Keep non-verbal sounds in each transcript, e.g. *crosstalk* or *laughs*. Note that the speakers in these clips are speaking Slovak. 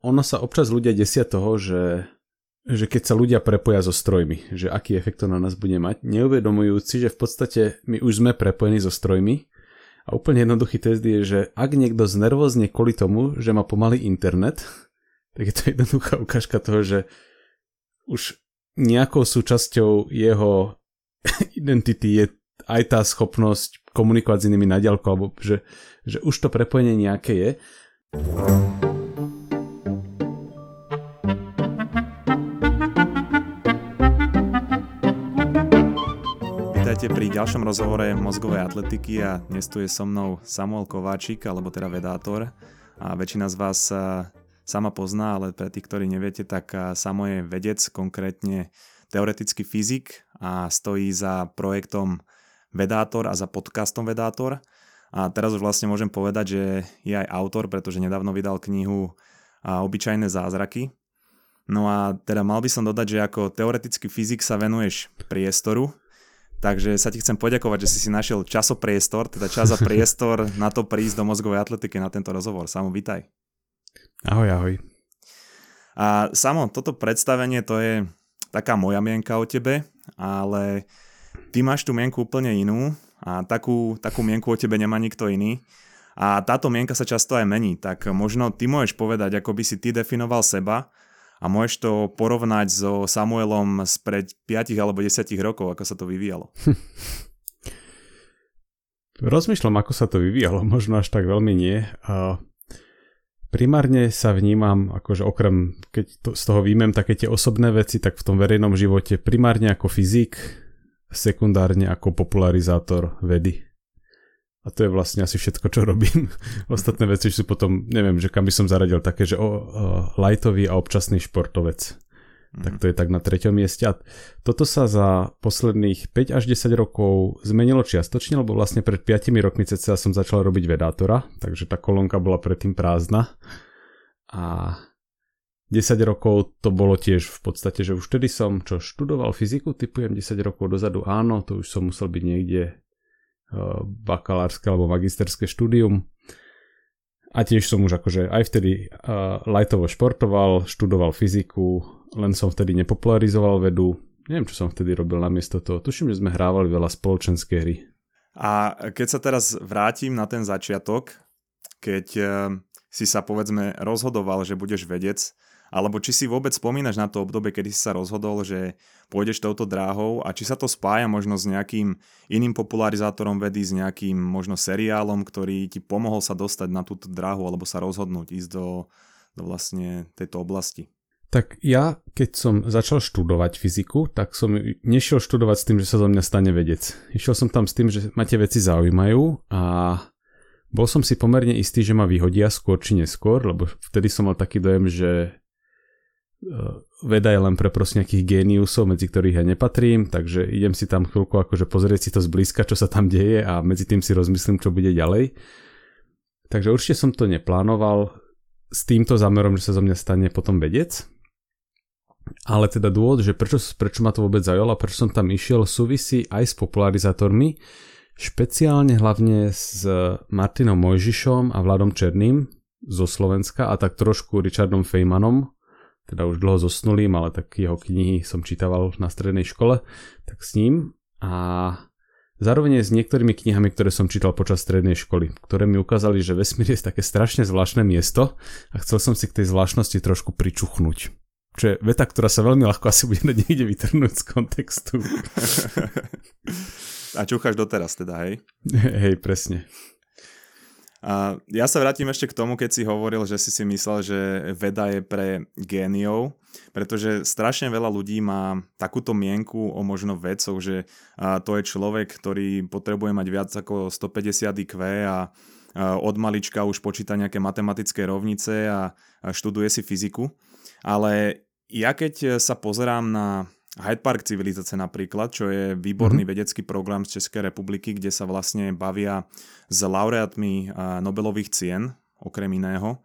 ono sa občas ľudia desia toho, že, že keď sa ľudia prepoja so strojmi, že aký efekt to na nás bude mať, neuvedomujúci, že v podstate my už sme prepojení so strojmi a úplne jednoduchý test je, že ak niekto znervozne kvôli tomu, že má pomalý internet, *laughs* tak je to jednoduchá ukážka toho, že už nejakou súčasťou jeho *laughs* identity je aj tá schopnosť komunikovať s inými na diaľku, alebo že, že už to prepojenie nejaké je. Vítajte pri ďalšom rozhovore mozgovej atletiky a dnes tu je so mnou Samuel Kováčik, alebo teda vedátor. A väčšina z vás sama pozná, ale pre tých, ktorí neviete, tak Samo je vedec, konkrétne teoretický fyzik a stojí za projektom Vedátor a za podcastom Vedátor. A teraz už vlastne môžem povedať, že je aj autor, pretože nedávno vydal knihu Obyčajné zázraky. No a teda mal by som dodať, že ako teoretický fyzik sa venuješ priestoru, Takže sa ti chcem poďakovať, že si si našiel časopriestor, teda čas a priestor *laughs* na to prísť do mozgovej atletiky na tento rozhovor. Samo, vitaj. Ahoj, ahoj. A samo, toto predstavenie to je taká moja mienka o tebe, ale ty máš tú mienku úplne inú a takú, takú mienku o tebe nemá nikto iný. A táto mienka sa často aj mení, tak možno ty môžeš povedať, ako by si ty definoval seba a môžeš to porovnať so Samuelom spred 5 alebo 10 rokov, ako sa to vyvíjalo. *laughs* Rozmýšľam, ako sa to vyvíjalo, možno až tak veľmi nie. A primárne sa vnímam, akože okrem, keď to, z toho výjmem také tie osobné veci, tak v tom verejnom živote primárne ako fyzik, sekundárne ako popularizátor vedy. A to je vlastne asi všetko, čo robím. *laughs* Ostatné veci sú potom, neviem, že kam by som zaradil také, že o, o lightový a občasný športovec. Mm. Tak to je tak na treťom mieste. A toto sa za posledných 5 až 10 rokov zmenilo čiastočne, lebo vlastne pred 5 rokmi cca som začal robiť vedátora, takže tá kolónka bola predtým prázdna. A 10 rokov to bolo tiež v podstate, že už vtedy som čo študoval fyziku, typujem 10 rokov dozadu, áno, to už som musel byť niekde bakalárske alebo magisterské štúdium. A tiež som už akože aj vtedy uh, lightovo športoval, študoval fyziku, len som vtedy nepopularizoval vedu. Neviem, čo som vtedy robil namiesto toho. Tuším, že sme hrávali veľa spoločenské hry. A keď sa teraz vrátim na ten začiatok, keď uh, si sa povedzme rozhodoval, že budeš vedec, alebo či si vôbec spomínaš na to obdobie, kedy si sa rozhodol, že pôjdeš touto dráhou a či sa to spája možno s nejakým iným popularizátorom vedy, s nejakým možno seriálom, ktorý ti pomohol sa dostať na túto dráhu alebo sa rozhodnúť ísť do, do vlastne tejto oblasti. Tak ja, keď som začal študovať fyziku, tak som nešiel študovať s tým, že sa zo mňa stane vedec. Išiel som tam s tým, že ma tie veci zaujímajú a bol som si pomerne istý, že ma vyhodia skôr či neskôr, lebo vtedy som mal taký dojem, že veda je len pre proste nejakých géniusov, medzi ktorých ja nepatrím, takže idem si tam chvíľku akože pozrieť si to zblízka, čo sa tam deje a medzi tým si rozmyslím, čo bude ďalej. Takže určite som to neplánoval s týmto zámerom, že sa zo mňa stane potom vedec. Ale teda dôvod, že prečo, prečo ma to vôbec zaujalo a prečo som tam išiel, súvisí aj s popularizátormi, špeciálne hlavne s Martinom Mojžišom a Vladom Černým zo Slovenska a tak trošku Richardom Fejmanom, teda už dlho zosnulým, ale tak jeho knihy som čítaval na strednej škole, tak s ním a zároveň s niektorými knihami, ktoré som čítal počas strednej školy, ktoré mi ukázali, že vesmír je také strašne zvláštne miesto a chcel som si k tej zvláštnosti trošku pričuchnúť. Čo je veta, ktorá sa veľmi ľahko asi bude niekde vytrhnúť z kontextu. *laughs* A čúchaš doteraz teda, hej? Hej, presne. A ja sa vrátim ešte k tomu, keď si hovoril, že si si myslel, že veda je pre géniov, pretože strašne veľa ľudí má takúto mienku o možno vedcov, že to je človek, ktorý potrebuje mať viac ako 150 IQ a od malička už počíta nejaké matematické rovnice a študuje si fyziku. Ale ja keď sa pozerám na Hyde Park civilizácie napríklad, čo je výborný mm-hmm. vedecký program z Českej republiky, kde sa vlastne bavia s laureátmi Nobelových cien, okrem iného.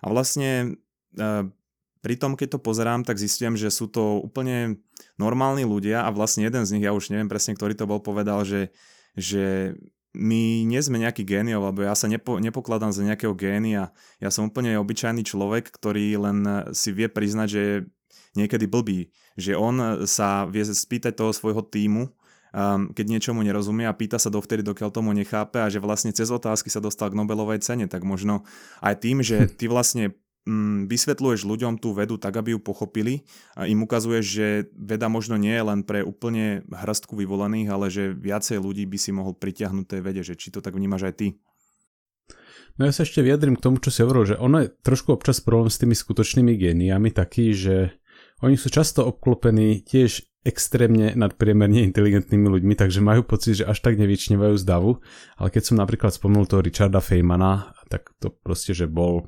A vlastne e, pri tom, keď to pozerám, tak zistím, že sú to úplne normálni ľudia a vlastne jeden z nich, ja už neviem presne, ktorý to bol, povedal, že, že my nie sme nejaký géniov, lebo ja sa nepo, nepokladám za nejakého génia. Ja som úplne obyčajný človek, ktorý len si vie priznať, že niekedy blbý. Že on sa vie spýtať toho svojho týmu, um, keď niečomu nerozumie a pýta sa dovtedy, dokiaľ tomu nechápe a že vlastne cez otázky sa dostal k Nobelovej cene, tak možno aj tým, že ty vlastne mm, vysvetľuješ ľuďom tú vedu tak, aby ju pochopili a im ukazuješ, že veda možno nie je len pre úplne hrstku vyvolených, ale že viacej ľudí by si mohol pritiahnuť tej vede, že či to tak vnímaš aj ty. No ja sa ešte vyjadrím k tomu, čo si hovoril, že ono je trošku občas problém s tými skutočnými géniami taký, že oni sú často obklopení tiež extrémne nadpriemerne inteligentnými ľuďmi, takže majú pocit, že až tak nevyčnevajú z davu, ale keď som napríklad spomenul toho Richarda Feynmana, tak to proste, že bol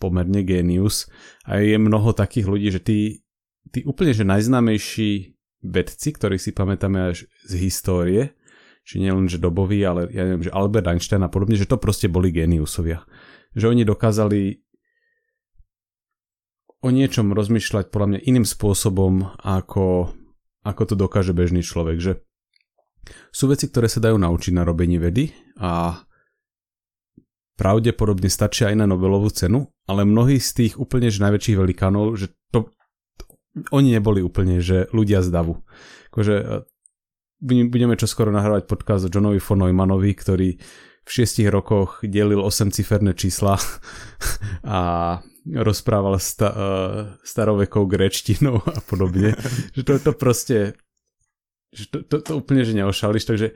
pomerne génius a je mnoho takých ľudí, že tí, tí úplne že najznámejší vedci, ktorých si pamätáme až z histórie, že nielen že doboví, ale ja neviem, že Albert Einstein a podobne, že to proste boli géniusovia. Že oni dokázali o niečom rozmýšľať podľa mňa iným spôsobom, ako, ako to dokáže bežný človek. Že sú veci, ktoré sa dajú naučiť na robení vedy a pravdepodobne stačia aj na Nobelovú cenu, ale mnohí z tých úplne že najväčších velikánov, že to, oni neboli úplne, že ľudia z davu. Akože e, budeme čoskoro nahrávať podcast o Johnovi von Neumannovi, ktorý v šiestich rokoch delil 8 ciferné čísla *laughs* a rozprával sta, uh, starovekou grečtinou a podobne. *laughs* že to, to proste že to, to, to úplne že neošališ, takže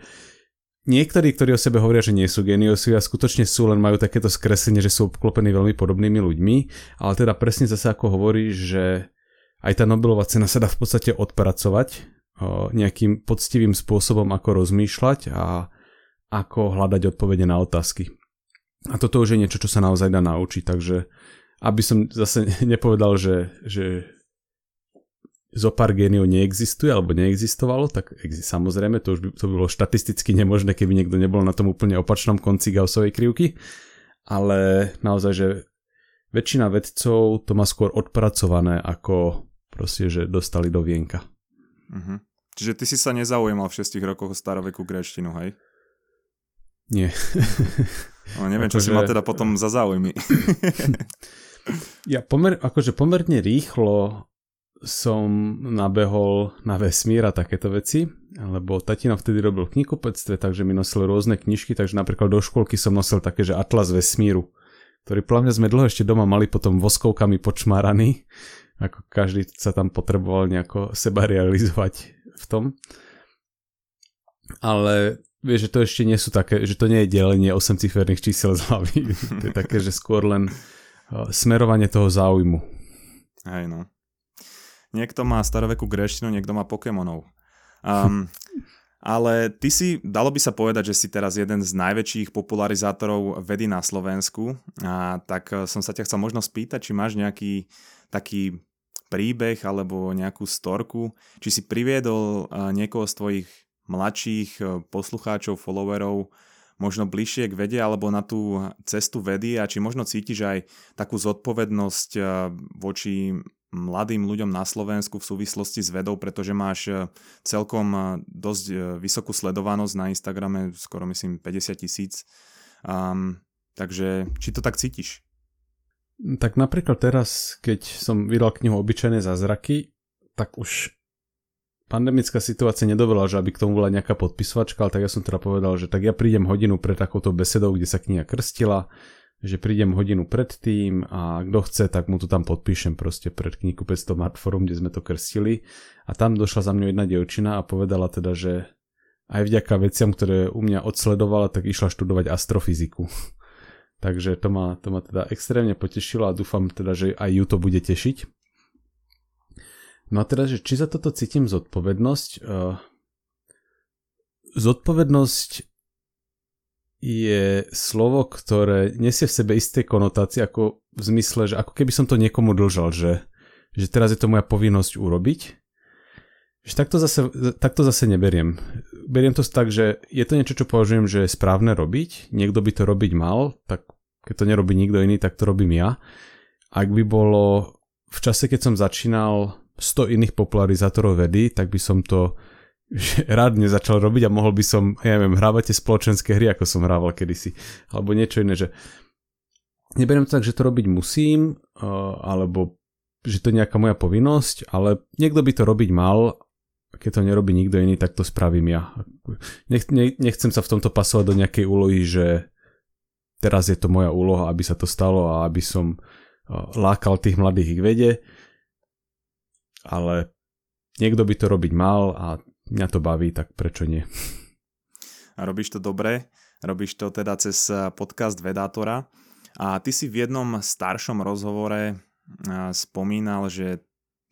Niektorí, ktorí o sebe hovoria, že nie sú geniusi a skutočne sú, len majú takéto skresenie, že sú obklopení veľmi podobnými ľuďmi, ale teda presne zase ako hovorí, že aj tá Nobelová cena sa dá v podstate odpracovať nejakým poctivým spôsobom, ako rozmýšľať a ako hľadať odpovede na otázky. A toto už je niečo, čo sa naozaj dá naučiť, takže aby som zase *laughs* nepovedal, že, že zo pár géniov neexistuje alebo neexistovalo, tak samozrejme to už by, to by bolo štatisticky nemožné, keby niekto nebol na tom úplne opačnom konci Gaussovej krivky, ale naozaj, že väčšina vedcov to má skôr odpracované, ako proste, že dostali do vienka. Uh-huh. Čiže ty si sa nezaujímal v 6 rokoch o staroveku gréštinu, hej? Nie. *laughs* No, neviem, čo že... si ma teda potom za záujmy. ja pomer, akože pomerne rýchlo som nabehol na vesmír a takéto veci, lebo tatino vtedy robil v knihkupectve, takže mi nosil rôzne knižky, takže napríklad do školky som nosil také, že Atlas vesmíru, ktorý podľa mňa sme dlho ešte doma mali potom voskovkami počmáraný, ako každý sa tam potreboval nejako seba realizovať v tom. Ale vieš, že to ešte nie sú také, že to nie je delenie 8 ciferných čísel z hlavy. *laughs* to je také, že skôr len eh, smerovanie toho záujmu. Hej no. Niekto má staroveku greštinu, niekto má Pokémonov. Um, ale ty si, dalo by sa povedať, že si teraz jeden z najväčších popularizátorov vedy na Slovensku. A tak eh, som sa ťa chcel možno spýtať, či máš nejaký taký príbeh alebo nejakú storku, či si priviedol eh, niekoho z tvojich mladších eh, poslucháčov, followerov možno bližšie k vede alebo na tú cestu vedy a či možno cítiš aj takú zodpovednosť voči mladým ľuďom na Slovensku v súvislosti s vedou, pretože máš e, celkom dosť vysokú sledovanosť na Instagrame, skoro myslím 50 tisíc. Um, takže či to tak cítiš? Tak napríklad teraz, keď som vydal knihu Obyčajné zázraky, tak už pandemická situácia nedovela, že aby k tomu bola nejaká podpisovačka, ale tak ja som teda povedal, že tak ja prídem hodinu pred takouto besedou, kde sa kniha krstila, že prídem hodinu predtým a kto chce, tak mu to tam podpíšem proste pred knihu 500 Martforum, kde sme to krstili a tam došla za mňou jedna dievčina a povedala teda, že aj vďaka veciam, ktoré u mňa odsledovala, tak išla študovať astrofyziku. *laughs* Takže to ma, to ma teda extrémne potešilo a dúfam teda, že aj ju to bude tešiť. No a teda, že či za toto cítim zodpovednosť? Uh, zodpovednosť je slovo, ktoré nesie v sebe isté konotácie, ako v zmysle, že ako keby som to niekomu dlžal, že, že teraz je to moja povinnosť urobiť. Že takto zase, takto zase neberiem. Beriem to tak, že je to niečo, čo považujem, že je správne robiť, niekto by to robiť mal, tak keď to nerobí nikto iný, tak to robím ja. Ak by bolo v čase, keď som začínal 100 iných popularizátorov vedy, tak by som to že *laughs* rád nezačal robiť a mohol by som, ja neviem, hrávať tie spoločenské hry, ako som hrával kedysi, alebo niečo iné, že neberiem to tak, že to robiť musím, alebo že to je nejaká moja povinnosť, ale niekto by to robiť mal, keď to nerobí nikto iný, tak to spravím ja. Nech, ne, nechcem sa v tomto pasovať do nejakej úlohy, že teraz je to moja úloha, aby sa to stalo a aby som lákal tých mladých ich vede, ale niekto by to robiť mal a mňa to baví, tak prečo nie? A robíš to dobre, robíš to teda cez eh, podcast Vedátora a ty si v jednom staršom rozhovore eh, spomínal, že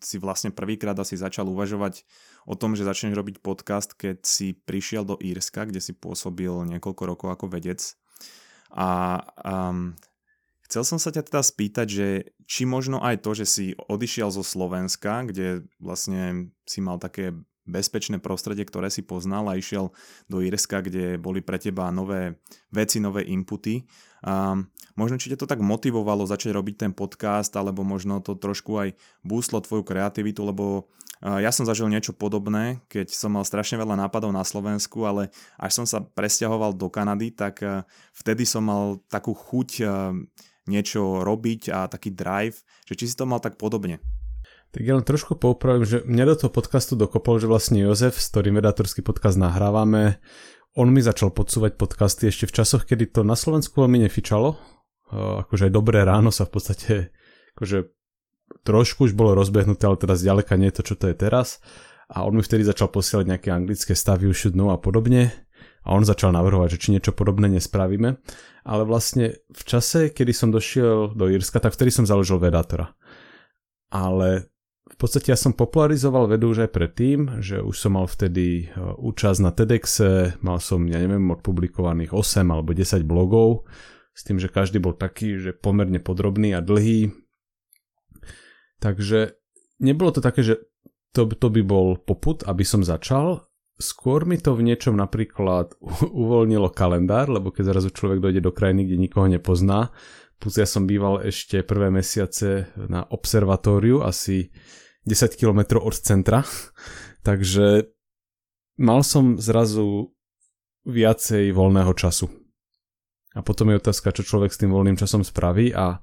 si vlastne prvýkrát asi začal uvažovať o tom, že začneš robiť podcast, keď si prišiel do Írska, kde si pôsobil niekoľko rokov ako vedec. A um, chcel som sa ťa teda spýtať, že či možno aj to, že si odišiel zo Slovenska, kde vlastne si mal také bezpečné prostredie, ktoré si poznal a išiel do Írska, kde boli pre teba nové veci, nové inputy. A možno či ťa to tak motivovalo začať robiť ten podcast, alebo možno to trošku aj búslo tvoju kreativitu, lebo ja som zažil niečo podobné, keď som mal strašne veľa nápadov na Slovensku, ale až som sa presťahoval do Kanady, tak vtedy som mal takú chuť niečo robiť a taký drive, že či si to mal tak podobne. Tak ja len trošku poupravím, že mňa do toho podcastu dokopol, že vlastne Jozef, s ktorým vedátorský podcast nahrávame, on mi začal podsúvať podcasty ešte v časoch, kedy to na Slovensku veľmi nefičalo. Akože aj dobré ráno sa v podstate akože trošku už bolo rozbehnuté, ale teraz ďaleka nie je to, čo to je teraz. A on mi vtedy začal posielať nejaké anglické stavy, should know a podobne. A on začal navrhovať, že či niečo podobné nespravíme. Ale vlastne v čase, kedy som došiel do Írska, tak vtedy som založil vedátora. Ale v podstate ja som popularizoval vedu už aj predtým, že už som mal vtedy e, účasť na TEDxe, mal som, ja neviem, odpublikovaných 8 alebo 10 blogov, s tým, že každý bol taký, že pomerne podrobný a dlhý. Takže nebolo to také, že to, to by bol poput, aby som začal. Skôr mi to v niečom napríklad uvoľnilo kalendár, lebo keď zrazu človek dojde do krajiny, kde nikoho nepozná, plus ja som býval ešte prvé mesiace na observatóriu, asi 10 km od centra, *laughs* takže mal som zrazu viacej voľného času. A potom je otázka, čo človek s tým voľným časom spraví a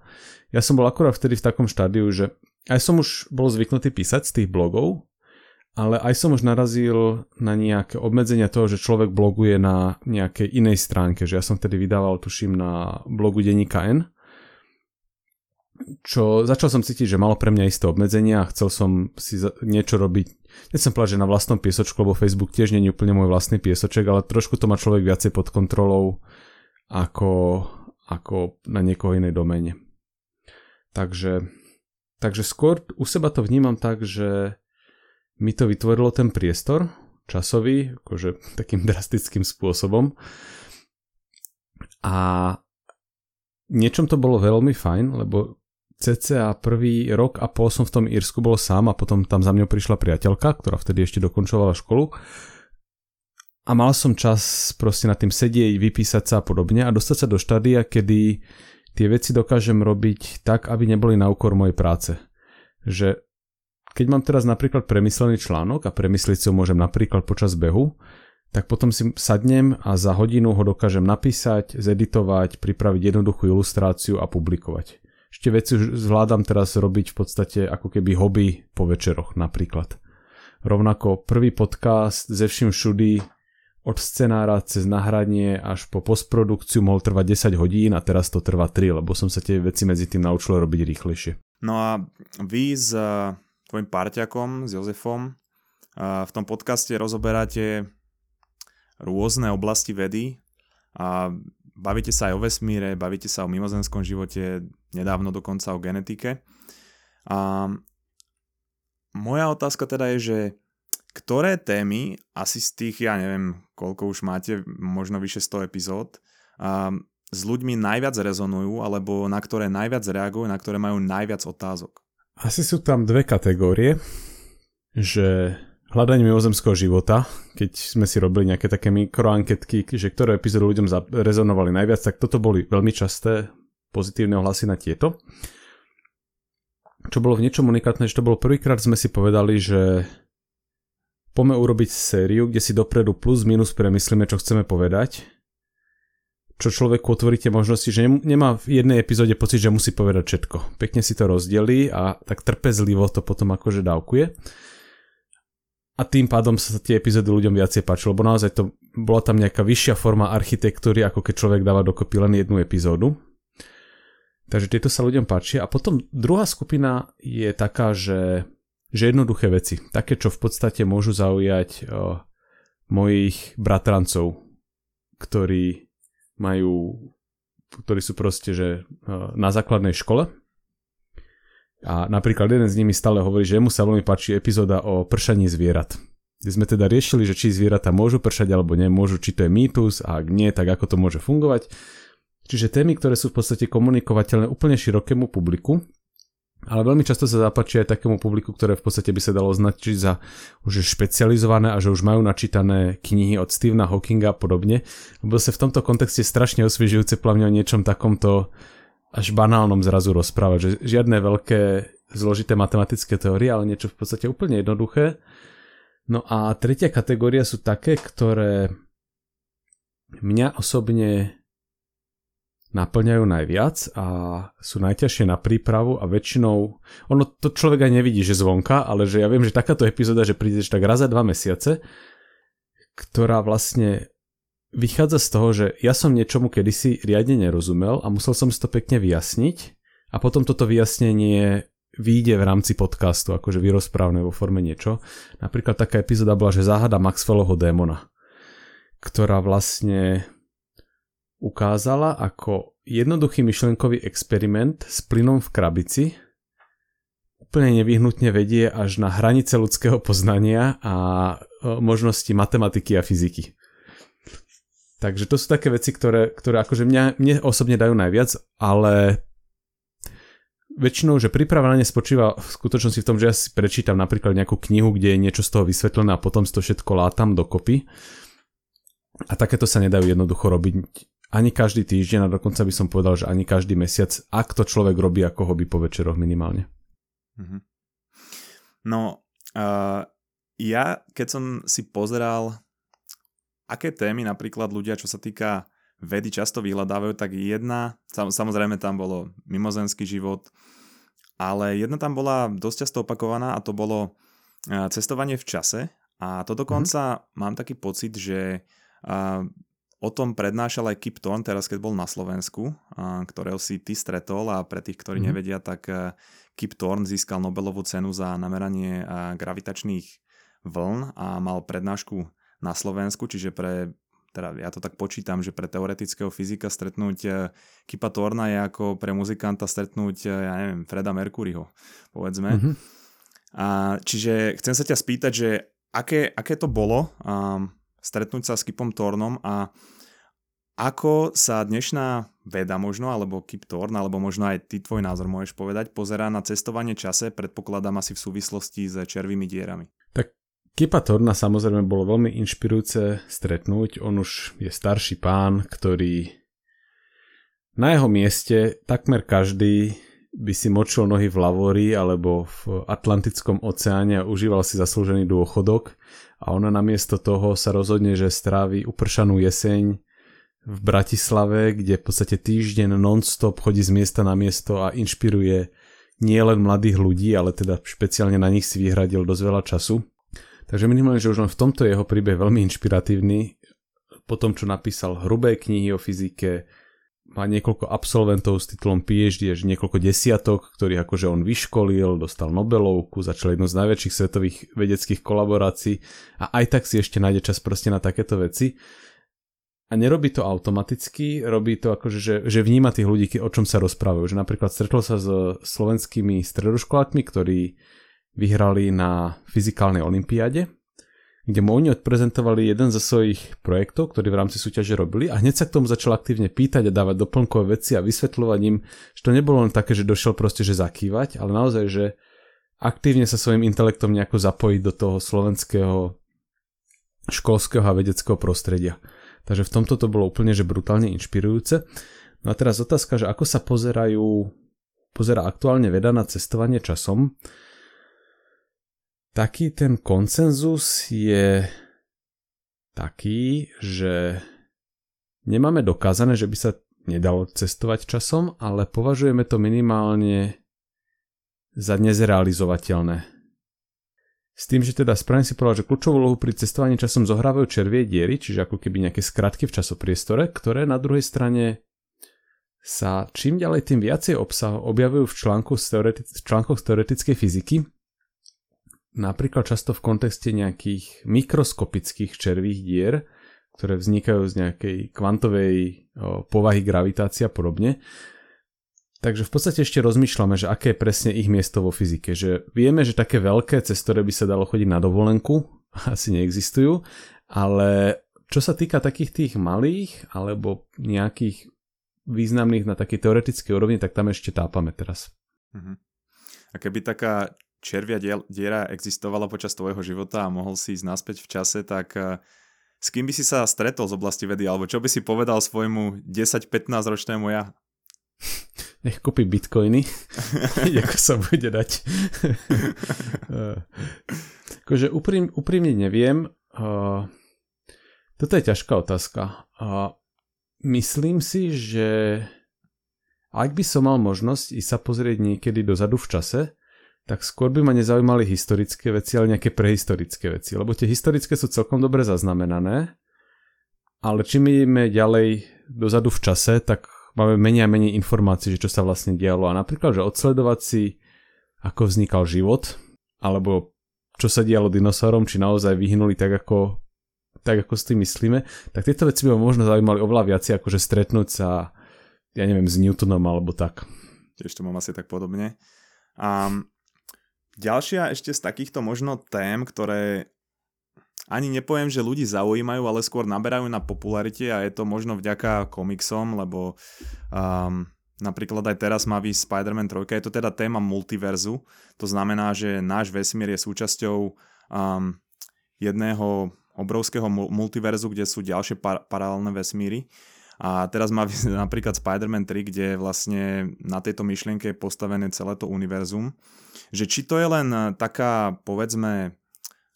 ja som bol akurát vtedy v takom štádiu, že aj som už bol zvyknutý písať z tých blogov, ale aj som už narazil na nejaké obmedzenia toho, že človek bloguje na nejakej inej stránke, že ja som vtedy vydával, tuším, na blogu Deníka N čo začal som cítiť, že malo pre mňa isté obmedzenia a chcel som si niečo robiť. Nechcem povedať, že na vlastnom piesočku, lebo Facebook tiež nie je úplne môj vlastný piesoček, ale trošku to má človek viacej pod kontrolou ako, ako na niekoho inej domene. Takže, takže skôr u seba to vnímam tak, že mi to vytvorilo ten priestor časový, akože takým *laughs* drastickým spôsobom. A niečom to bolo veľmi fajn, lebo cca prvý rok a pol som v tom Írsku bol sám a potom tam za mňou prišla priateľka, ktorá vtedy ešte dokončovala školu a mal som čas proste na tým sedieť, vypísať sa a podobne a dostať sa do štádia, kedy tie veci dokážem robiť tak, aby neboli na úkor mojej práce. Že keď mám teraz napríklad premyslený článok a premysliť si ho môžem napríklad počas behu, tak potom si sadnem a za hodinu ho dokážem napísať, zeditovať, pripraviť jednoduchú ilustráciu a publikovať ešte veci zvládam teraz robiť v podstate ako keby hobby po večeroch napríklad. Rovnako prvý podcast ze vším všudy od scenára cez nahranie až po postprodukciu mohol trvať 10 hodín a teraz to trvá 3, lebo som sa tie veci medzi tým naučil robiť rýchlejšie. No a vy uh, tvojim parťakom, s Jozefom, v tom podcaste rozoberáte rôzne oblasti vedy a bavíte sa aj o vesmíre, bavíte sa o mimozemskom živote, nedávno dokonca o genetike. A moja otázka teda je, že ktoré témy, asi z tých, ja neviem, koľko už máte, možno vyše 100 epizód, a s ľuďmi najviac rezonujú, alebo na ktoré najviac reagujú, na ktoré majú najviac otázok? Asi sú tam dve kategórie, že hľadanie mimozemského života, keď sme si robili nejaké také mikroanketky, že ktoré epizódy ľuďom rezonovali najviac, tak toto boli veľmi časté pozitívne ohlasy na tieto. Čo bolo v niečom unikátne, že to bolo prvýkrát sme si povedali, že poďme urobiť sériu, kde si dopredu plus minus premyslíme, čo chceme povedať. Čo človeku otvorí tie možnosti, že nemá v jednej epizóde pocit, že musí povedať všetko. Pekne si to rozdelí a tak trpezlivo to potom akože dávkuje. A tým pádom sa tie epizódy ľuďom viacej páčilo, lebo naozaj to bola tam nejaká vyššia forma architektúry, ako keď človek dáva dokopy len jednu epizódu. Takže tieto sa ľuďom páčia. A potom druhá skupina je taká, že, že jednoduché veci. Také, čo v podstate môžu zaujať o, mojich bratrancov, ktorí majú, ktorí sú proste, že o, na základnej škole. A napríklad jeden z nimi stále hovorí, že mu sa veľmi páči epizóda o pršaní zvierat. Kde sme teda riešili, že či zvieratá môžu pršať alebo nemôžu, či to je mýtus a ak nie, tak ako to môže fungovať. Čiže témy, ktoré sú v podstate komunikovateľné úplne širokému publiku, ale veľmi často sa zapáči aj takému publiku, ktoré v podstate by sa dalo označiť za už špecializované a že už majú načítané knihy od Stevena Hawkinga a podobne. Lebo sa v tomto kontexte strašne osviežujúce plavne o niečom takomto až banálnom zrazu rozprávať, že žiadne veľké zložité matematické teórie, ale niečo v podstate úplne jednoduché. No a tretia kategória sú také, ktoré mňa osobne naplňajú najviac a sú najťažšie na prípravu a väčšinou, ono to človek aj nevidí, že zvonka, ale že ja viem, že takáto epizóda, že prídeš tak raz za dva mesiace, ktorá vlastne vychádza z toho, že ja som niečomu kedysi riadne nerozumel a musel som si to pekne vyjasniť a potom toto vyjasnenie vyjde v rámci podcastu, akože vyrozprávne vo forme niečo. Napríklad taká epizóda bola, že záhada Maxwellovho démona, ktorá vlastne ukázala ako jednoduchý myšlenkový experiment s plynom v krabici úplne nevyhnutne vedie až na hranice ľudského poznania a e, možnosti matematiky a fyziky. Takže to sú také veci, ktoré, ktoré akože mňa, mne osobne dajú najviac, ale väčšinou, že príprava na ne spočíva v skutočnosti v tom, že ja si prečítam napríklad nejakú knihu, kde je niečo z toho vysvetlené a potom si to všetko látam dokopy. A takéto sa nedajú jednoducho robiť ani každý týždeň a dokonca by som povedal, že ani každý mesiac, ak to človek robí ako hobby po večeroch minimálne. Mm-hmm. No, uh, ja keď som si pozeral, aké témy napríklad ľudia, čo sa týka vedy často vyhľadávajú, tak jedna, samozrejme tam bolo mimozenský život, ale jedna tam bola dosť často opakovaná a to bolo cestovanie v čase a to dokonca mm-hmm. mám taký pocit, že O tom prednášal aj Kip Thorne teraz, keď bol na Slovensku, ktorého si ty stretol a pre tých, ktorí mm-hmm. nevedia, tak e, Kip Thorne získal Nobelovú cenu za nameranie gravitačných vln a mal prednášku na Slovensku, čiže pre teda ja to tak počítam, že pre teoretického fyzika stretnúť e, Kipa Torna je ako pre muzikanta stretnúť, e, ja neviem, Freda Mercuryho, povedzme. Mm-hmm. A, čiže chcem sa ťa spýtať, že aké, aké to bolo um, stretnúť sa s Kipom Tornom a ako sa dnešná veda možno, alebo Kip Torn, alebo možno aj ty tvoj názor môžeš povedať, pozerá na cestovanie čase, predpokladám asi v súvislosti s červými dierami. Tak Kipa Torna samozrejme bolo veľmi inšpirujúce stretnúť. On už je starší pán, ktorý na jeho mieste takmer každý by si močil nohy v Lavori alebo v Atlantickom oceáne a užíval si zaslúžený dôchodok a ona namiesto toho sa rozhodne, že strávi upršanú jeseň v Bratislave, kde v podstate týždeň non-stop chodí z miesta na miesto a inšpiruje nielen mladých ľudí, ale teda špeciálne na nich si vyhradil dosť veľa času. Takže minimálne, že už len v tomto jeho príbeh veľmi inšpiratívny. Po tom, čo napísal hrubé knihy o fyzike, má niekoľko absolventov s titulom PhD, až niekoľko desiatok, ktorých akože on vyškolil, dostal Nobelovku, začal jednu z najväčších svetových vedeckých kolaborácií a aj tak si ešte nájde čas proste na takéto veci. A nerobí to automaticky, robí to akože, že, že vníma tých ľudí, o čom sa rozprávajú. Že napríklad stretol sa s slovenskými stredoškolákmi, ktorí vyhrali na fyzikálnej olympiáde kde mu oni odprezentovali jeden zo svojich projektov, ktorý v rámci súťaže robili a hneď sa k tomu začal aktívne pýtať a dávať doplnkové veci a vysvetľovať im, že to nebolo len také, že došiel proste, že zakývať, ale naozaj, že aktívne sa svojim intelektom nejako zapojiť do toho slovenského školského a vedeckého prostredia. Takže v tomto to bolo úplne že brutálne inšpirujúce. No a teraz otázka, že ako sa pozerajú, pozera aktuálne veda na cestovanie časom taký ten konsenzus je taký, že nemáme dokázané, že by sa nedalo cestovať časom, ale považujeme to minimálne za nezrealizovateľné. S tým, že teda správne si povedal, že kľúčovú úlohu pri cestovaní časom zohrávajú červie diery, čiže ako keby nejaké skratky v časopriestore, ktoré na druhej strane sa čím ďalej tým viacej obsah objavujú v, článku z teoreti- v článkoch z teoretickej fyziky, napríklad často v kontexte nejakých mikroskopických červých dier, ktoré vznikajú z nejakej kvantovej o, povahy gravitácie a podobne. Takže v podstate ešte rozmýšľame, že aké je presne ich miesto vo fyzike. Že vieme, že také veľké, cez ktoré by sa dalo chodiť na dovolenku, *laughs* asi neexistujú, ale čo sa týka takých tých malých alebo nejakých významných na takej teoretickej úrovni, tak tam ešte tápame teraz. Uh-huh. A keby taká červia diera existovala počas tvojho života a mohol si ísť naspäť v čase, tak eh, s kým by si sa stretol z oblasti vedy, alebo čo by si povedal svojmu 10-15 ročnému ja? *laughs* nech kúpi bitcoiny, *laughs* ako sa bude dať. akože úprim, úprimne neviem. toto je ťažká otázka. myslím si, že ak by som mal možnosť ísť sa pozrieť niekedy dozadu v čase, tak skôr by ma nezaujímali historické veci, ale nejaké prehistorické veci. Lebo tie historické sú celkom dobre zaznamenané, ale čím ideme ďalej dozadu v čase, tak máme menej a menej informácií, že čo sa vlastne dialo. A napríklad, že odsledovať si, ako vznikal život, alebo čo sa dialo dinosaurom, či naozaj vyhnuli tak ako, tak ako si myslíme, tak tieto veci by ma možno zaujímali oveľa viac, ako že stretnúť sa, ja neviem, s Newtonom alebo tak. Tiež to mám asi tak podobne. A ďalšia ešte z takýchto možno tém, ktoré ani nepoviem, že ľudí zaujímajú, ale skôr naberajú na popularite a je to možno vďaka komiksom, lebo um, napríklad aj teraz má výsť Spider-Man 3, je to teda téma multiverzu, to znamená, že náš vesmír je súčasťou um, jedného obrovského multiverzu, kde sú ďalšie par- paralelné vesmíry. A teraz má *laughs* napríklad Spider-Man 3, kde vlastne na tejto myšlienke je postavené celé to univerzum. Že či to je len taká, povedzme,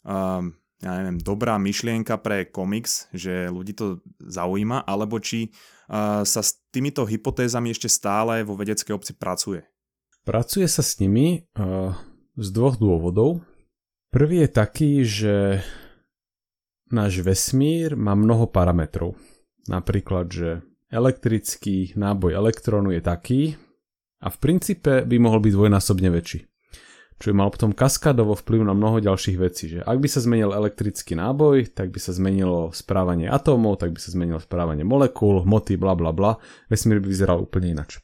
um, ja neviem, dobrá myšlienka pre komiks, že ľudí to zaujíma, alebo či uh, sa s týmito hypotézami ešte stále vo vedeckej obci pracuje? Pracuje sa s nimi uh, z dvoch dôvodov. Prvý je taký, že náš vesmír má mnoho parametrov. Napríklad, že elektrický náboj elektrónu je taký a v princípe by mohol byť dvojnásobne väčší čo by mal potom kaskadovo vplyv na mnoho ďalších vecí. Že ak by sa zmenil elektrický náboj, tak by sa zmenilo správanie atómov, tak by sa zmenilo správanie molekúl, hmoty, bla bla bla. Vesmír by vyzeral úplne inač.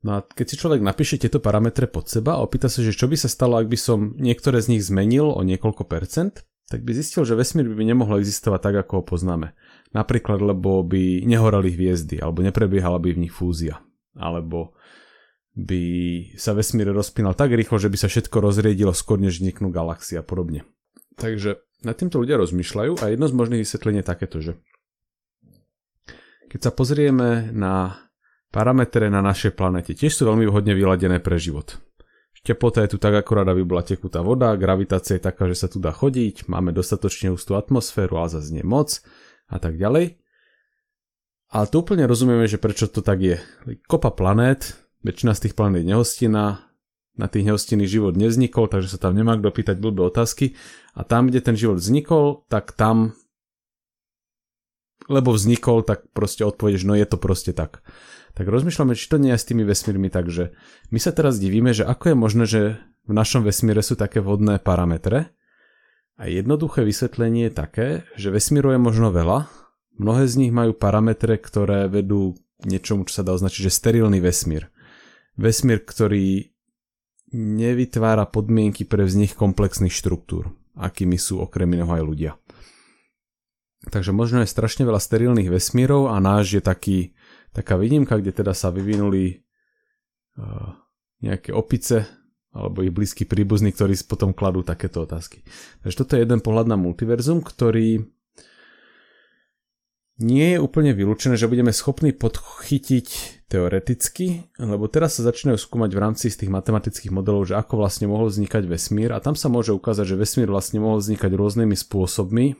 No a keď si človek napíše tieto parametre pod seba a opýta sa, že čo by sa stalo, ak by som niektoré z nich zmenil o niekoľko percent, tak by zistil, že vesmír by nemohol existovať tak, ako ho poznáme. Napríklad, lebo by nehorali hviezdy, alebo neprebiehala by v nich fúzia, alebo by sa vesmír rozpínal tak rýchlo, že by sa všetko rozriedilo skôr, než vzniknú galaxie a podobne. Takže nad týmto ľudia rozmýšľajú a jedno z možných vysvetlení je takéto, že keď sa pozrieme na parametre na našej planete, tiež sú veľmi vhodne vyladené pre život. Teplota je tu tak akorát, aby bola tekutá voda, gravitácia je taká, že sa tu dá chodiť, máme dostatočne hustú atmosféru, ale zase nie moc a tak ďalej. Ale to úplne rozumieme, že prečo to tak je. Kopa planét väčšina z tých planét nehostina, na tých nehostinných život nevznikol, takže sa tam nemá kto pýtať blbé otázky. A tam, kde ten život vznikol, tak tam lebo vznikol, tak proste odpovedeš, no je to proste tak. Tak rozmýšľame, či to nie je s tými vesmírmi tak, že my sa teraz divíme, že ako je možné, že v našom vesmíre sú také vodné parametre. A jednoduché vysvetlenie je také, že vesmíru je možno veľa, mnohé z nich majú parametre, ktoré vedú k niečomu, čo sa dá označiť, že sterilný vesmír vesmír, ktorý nevytvára podmienky pre vznik komplexných štruktúr, akými sú okrem iného aj ľudia. Takže možno je strašne veľa sterilných vesmírov a náš je taký, taká výnimka, kde teda sa vyvinuli nejaké opice alebo ich blízky príbuzní, ktorí potom kladú takéto otázky. Takže toto je jeden pohľad na multiverzum, ktorý nie je úplne vylúčené, že budeme schopní podchytiť teoreticky, lebo teraz sa začínajú skúmať v rámci z tých matematických modelov, že ako vlastne mohol vznikať vesmír a tam sa môže ukázať, že vesmír vlastne mohol vznikať rôznymi spôsobmi,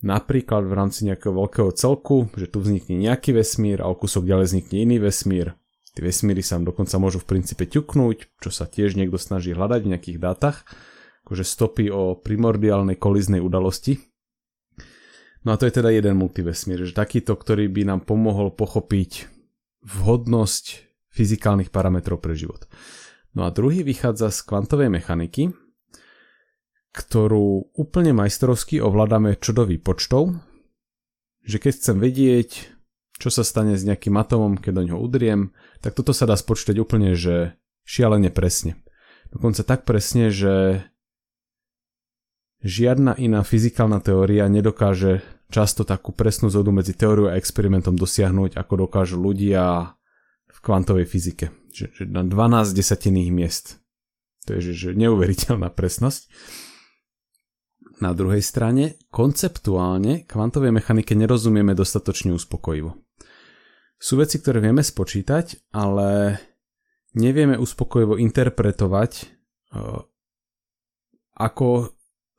napríklad v rámci nejakého veľkého celku, že tu vznikne nejaký vesmír a o kúsok ďalej vznikne iný vesmír. Tie vesmíry sa dokonca môžu v princípe ťuknúť, čo sa tiež niekto snaží hľadať v nejakých dátach, akože stopy o primordiálnej koliznej udalosti, No a to je teda jeden multivesmír, že takýto, ktorý by nám pomohol pochopiť vhodnosť fyzikálnych parametrov pre život. No a druhý vychádza z kvantovej mechaniky, ktorú úplne majstrovsky ovládame čo do výpočtov, že keď chcem vedieť, čo sa stane s nejakým atomom, keď do ňoho udriem, tak toto sa dá spočítať úplne, že šialene presne. Dokonca tak presne, že Žiadna iná fyzikálna teória nedokáže často takú presnú zhodu medzi teóriou a experimentom dosiahnuť, ako dokážu ľudia v kvantovej fyzike. Že, že na 12 desatinných miest. To je že, že neuveriteľná presnosť. Na druhej strane, konceptuálne kvantovej mechanike nerozumieme dostatočne uspokojivo. Sú veci, ktoré vieme spočítať, ale nevieme uspokojivo interpretovať, eh, ako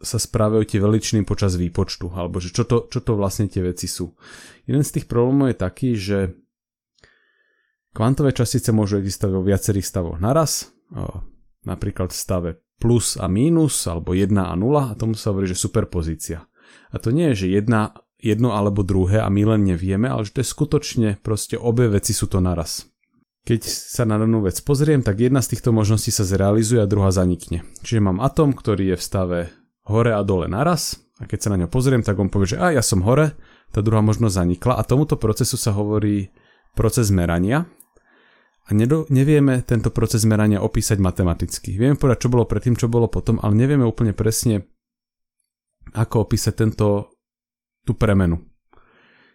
sa správajú tie veličiny počas výpočtu, alebo že čo to, čo to vlastne tie veci sú. Jeden z tých problémov je taký, že kvantové častice môžu existovať vo viacerých stavoch naraz, napríklad v stave plus a mínus, alebo 1 a 0, a tomu sa hovorí, že superpozícia. A to nie je, že jedna, jedno alebo druhé a my len nevieme, ale že to je skutočne proste obe veci sú to naraz. Keď sa na danú vec pozriem, tak jedna z týchto možností sa zrealizuje a druhá zanikne. Čiže mám atom, ktorý je v stave hore a dole naraz a keď sa na ňo pozriem, tak on povie, že a ja som hore, tá druhá možnosť zanikla a tomuto procesu sa hovorí proces merania a nedo, nevieme tento proces merania opísať matematicky. Vieme povedať, čo bolo predtým, čo bolo potom, ale nevieme úplne presne, ako opísať tento, tú premenu.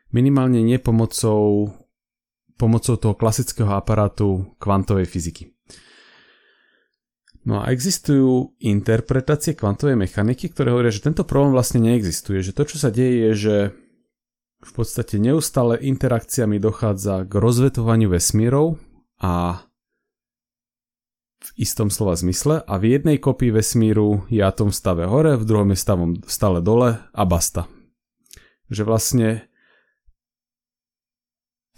Minimálne nie pomocou, pomocou toho klasického aparátu kvantovej fyziky. No a existujú interpretácie kvantovej mechaniky, ktoré hovoria, že tento problém vlastne neexistuje, že to, čo sa deje, je, že v podstate neustále interakciami dochádza k rozvetovaniu vesmírov a v istom slova zmysle a v jednej kopii vesmíru je atom v stave hore, v druhom je stavom stále dole a basta. Že vlastne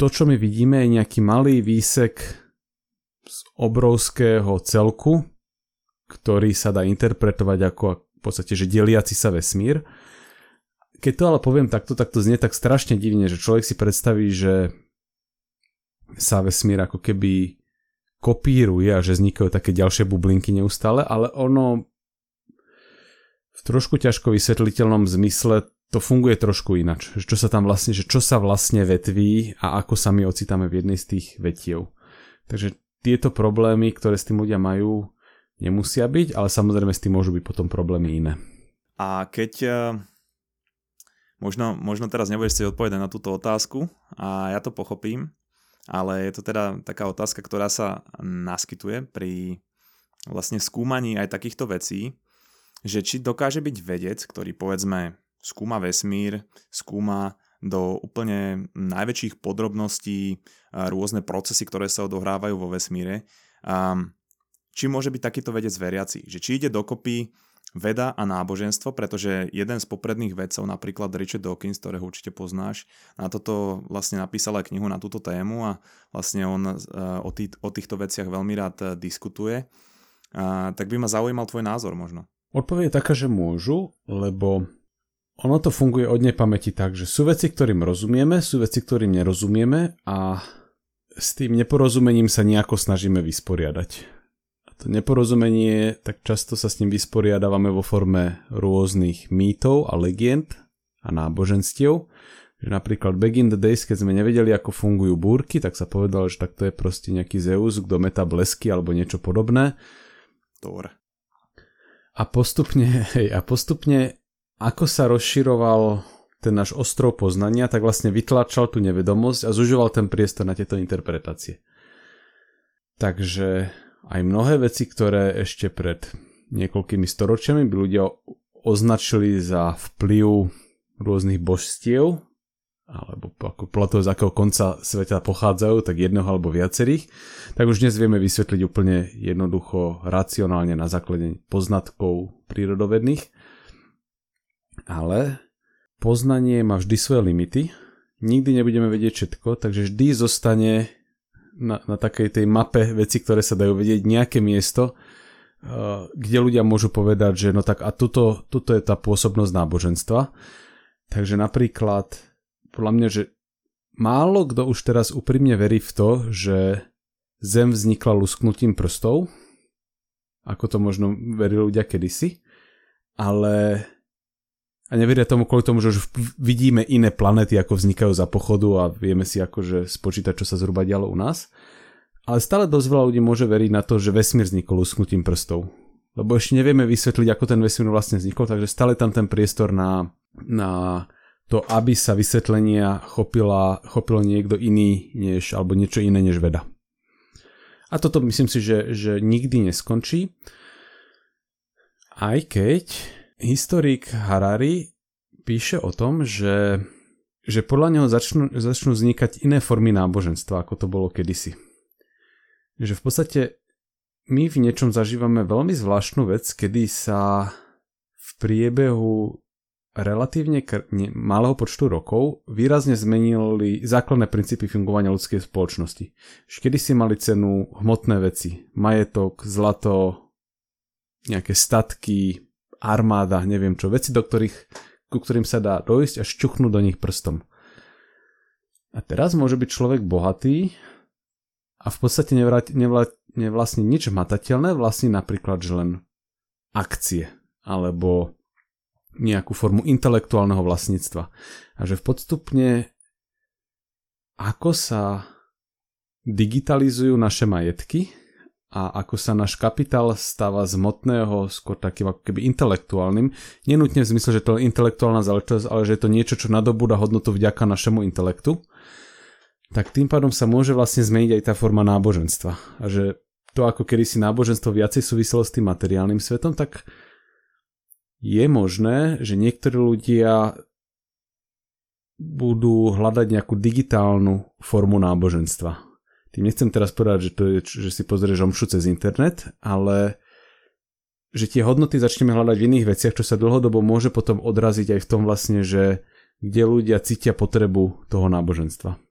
to, čo my vidíme, je nejaký malý výsek z obrovského celku, ktorý sa dá interpretovať ako v podstate, že deliaci sa vesmír. Keď to ale poviem takto, tak to znie tak strašne divne, že človek si predstaví, že sa vesmír ako keby kopíruje a že vznikajú také ďalšie bublinky neustále, ale ono v trošku ťažko vysvetliteľnom zmysle to funguje trošku inač. Čo sa tam vlastne, že čo sa vlastne vetví a ako sa my ocitáme v jednej z tých vetiev. Takže tieto problémy, ktoré s tým ľudia majú, nemusia byť, ale samozrejme s tým môžu byť potom problémy iné. A keď e, možno, možno teraz nebudeš si odpovedať na túto otázku a ja to pochopím, ale je to teda taká otázka, ktorá sa naskytuje pri vlastne skúmaní aj takýchto vecí, že či dokáže byť vedec, ktorý povedzme skúma vesmír, skúma do úplne najväčších podrobností rôzne procesy, ktoré sa odohrávajú vo vesmíre, či môže byť takýto vedec veriaci. Že či ide dokopy veda a náboženstvo, pretože jeden z popredných vedcov, napríklad Richard Dawkins, ktorého určite poznáš, na toto vlastne napísal aj knihu na túto tému a vlastne on e, o, tý, o týchto veciach veľmi rád e, diskutuje. A, tak by ma zaujímal tvoj názor možno. Odpoveď je taká, že môžu, lebo ono to funguje od nepamäti tak, že sú veci, ktorým rozumieme, sú veci, ktorým nerozumieme a s tým neporozumením sa nejako snažíme vysporiadať to neporozumenie, tak často sa s ním vysporiadávame vo forme rôznych mýtov a legend a náboženstiev. Že napríklad back in the days, keď sme nevedeli, ako fungujú búrky, tak sa povedalo, že takto je proste nejaký Zeus, kto meta blesky alebo niečo podobné. Dobre. A postupne, *laughs* hej, a postupne, ako sa rozširoval ten náš ostrov poznania, tak vlastne vytlačal tú nevedomosť a zužoval ten priestor na tieto interpretácie. Takže aj mnohé veci, ktoré ešte pred niekoľkými storočiami by ľudia označili za vplyv rôznych božstiev alebo ako podľa z akého konca sveta pochádzajú, tak jedného alebo viacerých, tak už dnes vieme vysvetliť úplne jednoducho, racionálne na základe poznatkov prírodovedných. Ale poznanie má vždy svoje limity, nikdy nebudeme vedieť všetko, takže vždy zostane na, na takej tej mape veci, ktoré sa dajú vedieť, nejaké miesto, uh, kde ľudia môžu povedať, že no tak a tuto, tuto je tá pôsobnosť náboženstva. Takže napríklad podľa mňa, že málo kto už teraz úprimne verí v to, že Zem vznikla lusknutím prstov, ako to možno verili ľudia kedysi, ale a neveria tomu kvôli tomu, že už vidíme iné planety, ako vznikajú za pochodu a vieme si akože spočítať, čo sa zhruba dialo u nás. Ale stále dosť veľa ľudí môže veriť na to, že vesmír vznikol lusknutím prstov. Lebo ešte nevieme vysvetliť, ako ten vesmír vlastne vznikol, takže stále tam ten priestor na, na to, aby sa vysvetlenia chopila, chopil niekto iný, než, alebo niečo iné než veda. A toto myslím si, že, že nikdy neskončí. Aj keď historik Harari píše o tom, že, že podľa neho začnú, začnú vznikať iné formy náboženstva, ako to bolo kedysi. Že v podstate my v niečom zažívame veľmi zvláštnu vec, kedy sa v priebehu relatívne kr- ne, malého počtu rokov výrazne zmenili základné princípy fungovania ľudskej spoločnosti. Kedy si mali cenu hmotné veci, majetok, zlato, nejaké statky, armáda, neviem čo, veci, do ktorých, ku ktorým sa dá dojsť a šťuchnúť do nich prstom. A teraz môže byť človek bohatý a v podstate nevlastní nič hmatateľné, vlastní napríklad že len akcie alebo nejakú formu intelektuálneho vlastníctva. A že v podstupne ako sa digitalizujú naše majetky a ako sa náš kapitál stáva z motného skôr takým ako keby intelektuálnym. Nenutne v zmysle, že to je intelektuálna záležitosť, ale že je to niečo, čo nadobúda hodnotu vďaka našemu intelektu. Tak tým pádom sa môže vlastne zmeniť aj tá forma náboženstva. A že to ako kedy si náboženstvo viacej súviselo s tým materiálnym svetom, tak je možné, že niektorí ľudia budú hľadať nejakú digitálnu formu náboženstva. Tým nechcem teraz povedať, že, to je, že si pozrieš omšu cez internet, ale že tie hodnoty začneme hľadať v iných veciach, čo sa dlhodobo môže potom odraziť aj v tom vlastne, že kde ľudia cítia potrebu toho náboženstva.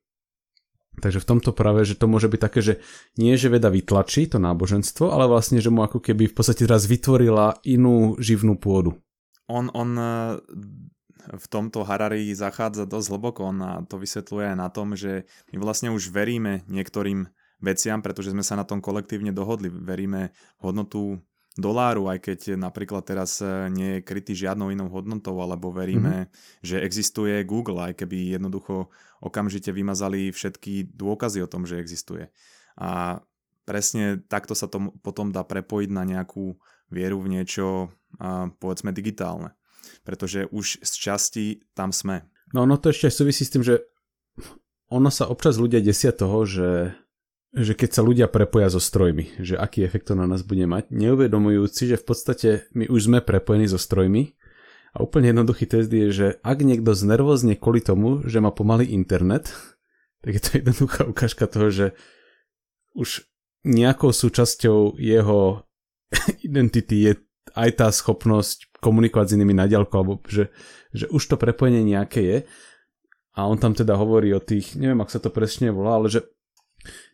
Takže v tomto práve, že to môže byť také, že nie, že veda vytlačí to náboženstvo, ale vlastne, že mu ako keby v podstate teraz vytvorila inú živnú pôdu. On, on v tomto Harari zachádza dosť hlboko, on to vysvetľuje aj na tom, že my vlastne už veríme niektorým veciam, pretože sme sa na tom kolektívne dohodli. Veríme hodnotu doláru, aj keď napríklad teraz e, nie je krytý žiadnou inou hodnotou, alebo veríme, mm-hmm. že existuje Google, aj keby jednoducho okamžite vymazali všetky dôkazy o tom, že existuje. A presne takto sa to potom dá prepojiť na nejakú vieru v niečo, povedzme, digitálne. Pretože už z časti tam sme. No ono to ešte súvisí s tým, že ono sa občas ľudia desia toho, že, že keď sa ľudia prepoja so strojmi, že aký efekt to na nás bude mať, neuvedomujúci, že v podstate my už sme prepojení so strojmi a úplne jednoduchý test je, že ak niekto znervozne kvôli tomu, že má pomalý internet, *laughs* tak je to jednoduchá ukážka toho, že už nejakou súčasťou jeho *laughs* identity je aj tá schopnosť komunikovať s inými na diaľku, alebo že, že už to prepojenie nejaké je. A on tam teda hovorí o tých, neviem, ak sa to presne volá, ale že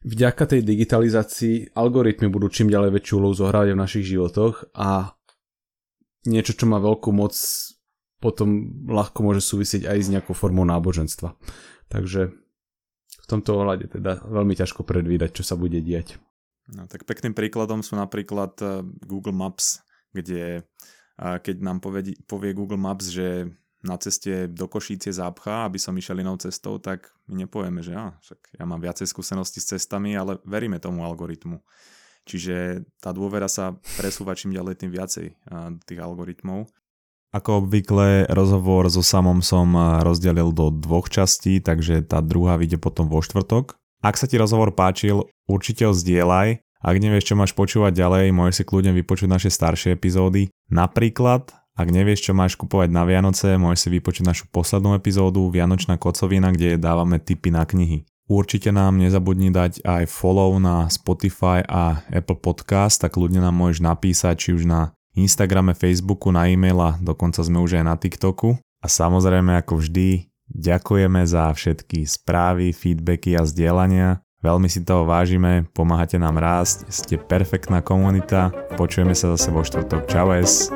vďaka tej digitalizácii algoritmy budú čím ďalej väčšiu úlohu zohrávať v našich životoch a niečo, čo má veľkú moc, potom ľahko môže súvisieť aj s nejakou formou náboženstva. Takže v tomto ohľade teda veľmi ťažko predvídať, čo sa bude diať. No, tak pekným príkladom sú napríklad eh, Google Maps, kde keď nám povie, povie Google Maps, že na ceste do Košíc je zápcha, aby som išiel inou cestou, tak my nepovieme, že ja, však ja mám viacej skúsenosti s cestami, ale veríme tomu algoritmu. Čiže tá dôvera sa presúva čím ďalej tým viacej tých algoritmov. Ako obvykle rozhovor so samom som rozdelil do dvoch častí, takže tá druhá vyjde potom vo štvrtok. Ak sa ti rozhovor páčil, určite ho zdieľaj. Ak nevieš, čo máš počúvať ďalej, môžeš si kľudne vypočuť naše staršie epizódy. Napríklad, Ak nevieš, čo máš kupovať na Vianoce, môžeš si vypočuť našu poslednú epizódu Vianočná kocovina, kde dávame tipy na knihy. Určite nám nezabudni dať aj follow na Spotify a Apple Podcast, tak ľudne nám môžeš napísať či už na Instagrame, Facebooku, na e-mail a dokonca sme už aj na TikToku. A samozrejme ako vždy ďakujeme za všetky správy, feedbacky a zdieľania. Veľmi si toho vážime, pomáhate nám rásť, ste perfektná komunita. Počujeme sa zase vo štvrtok. Čau es.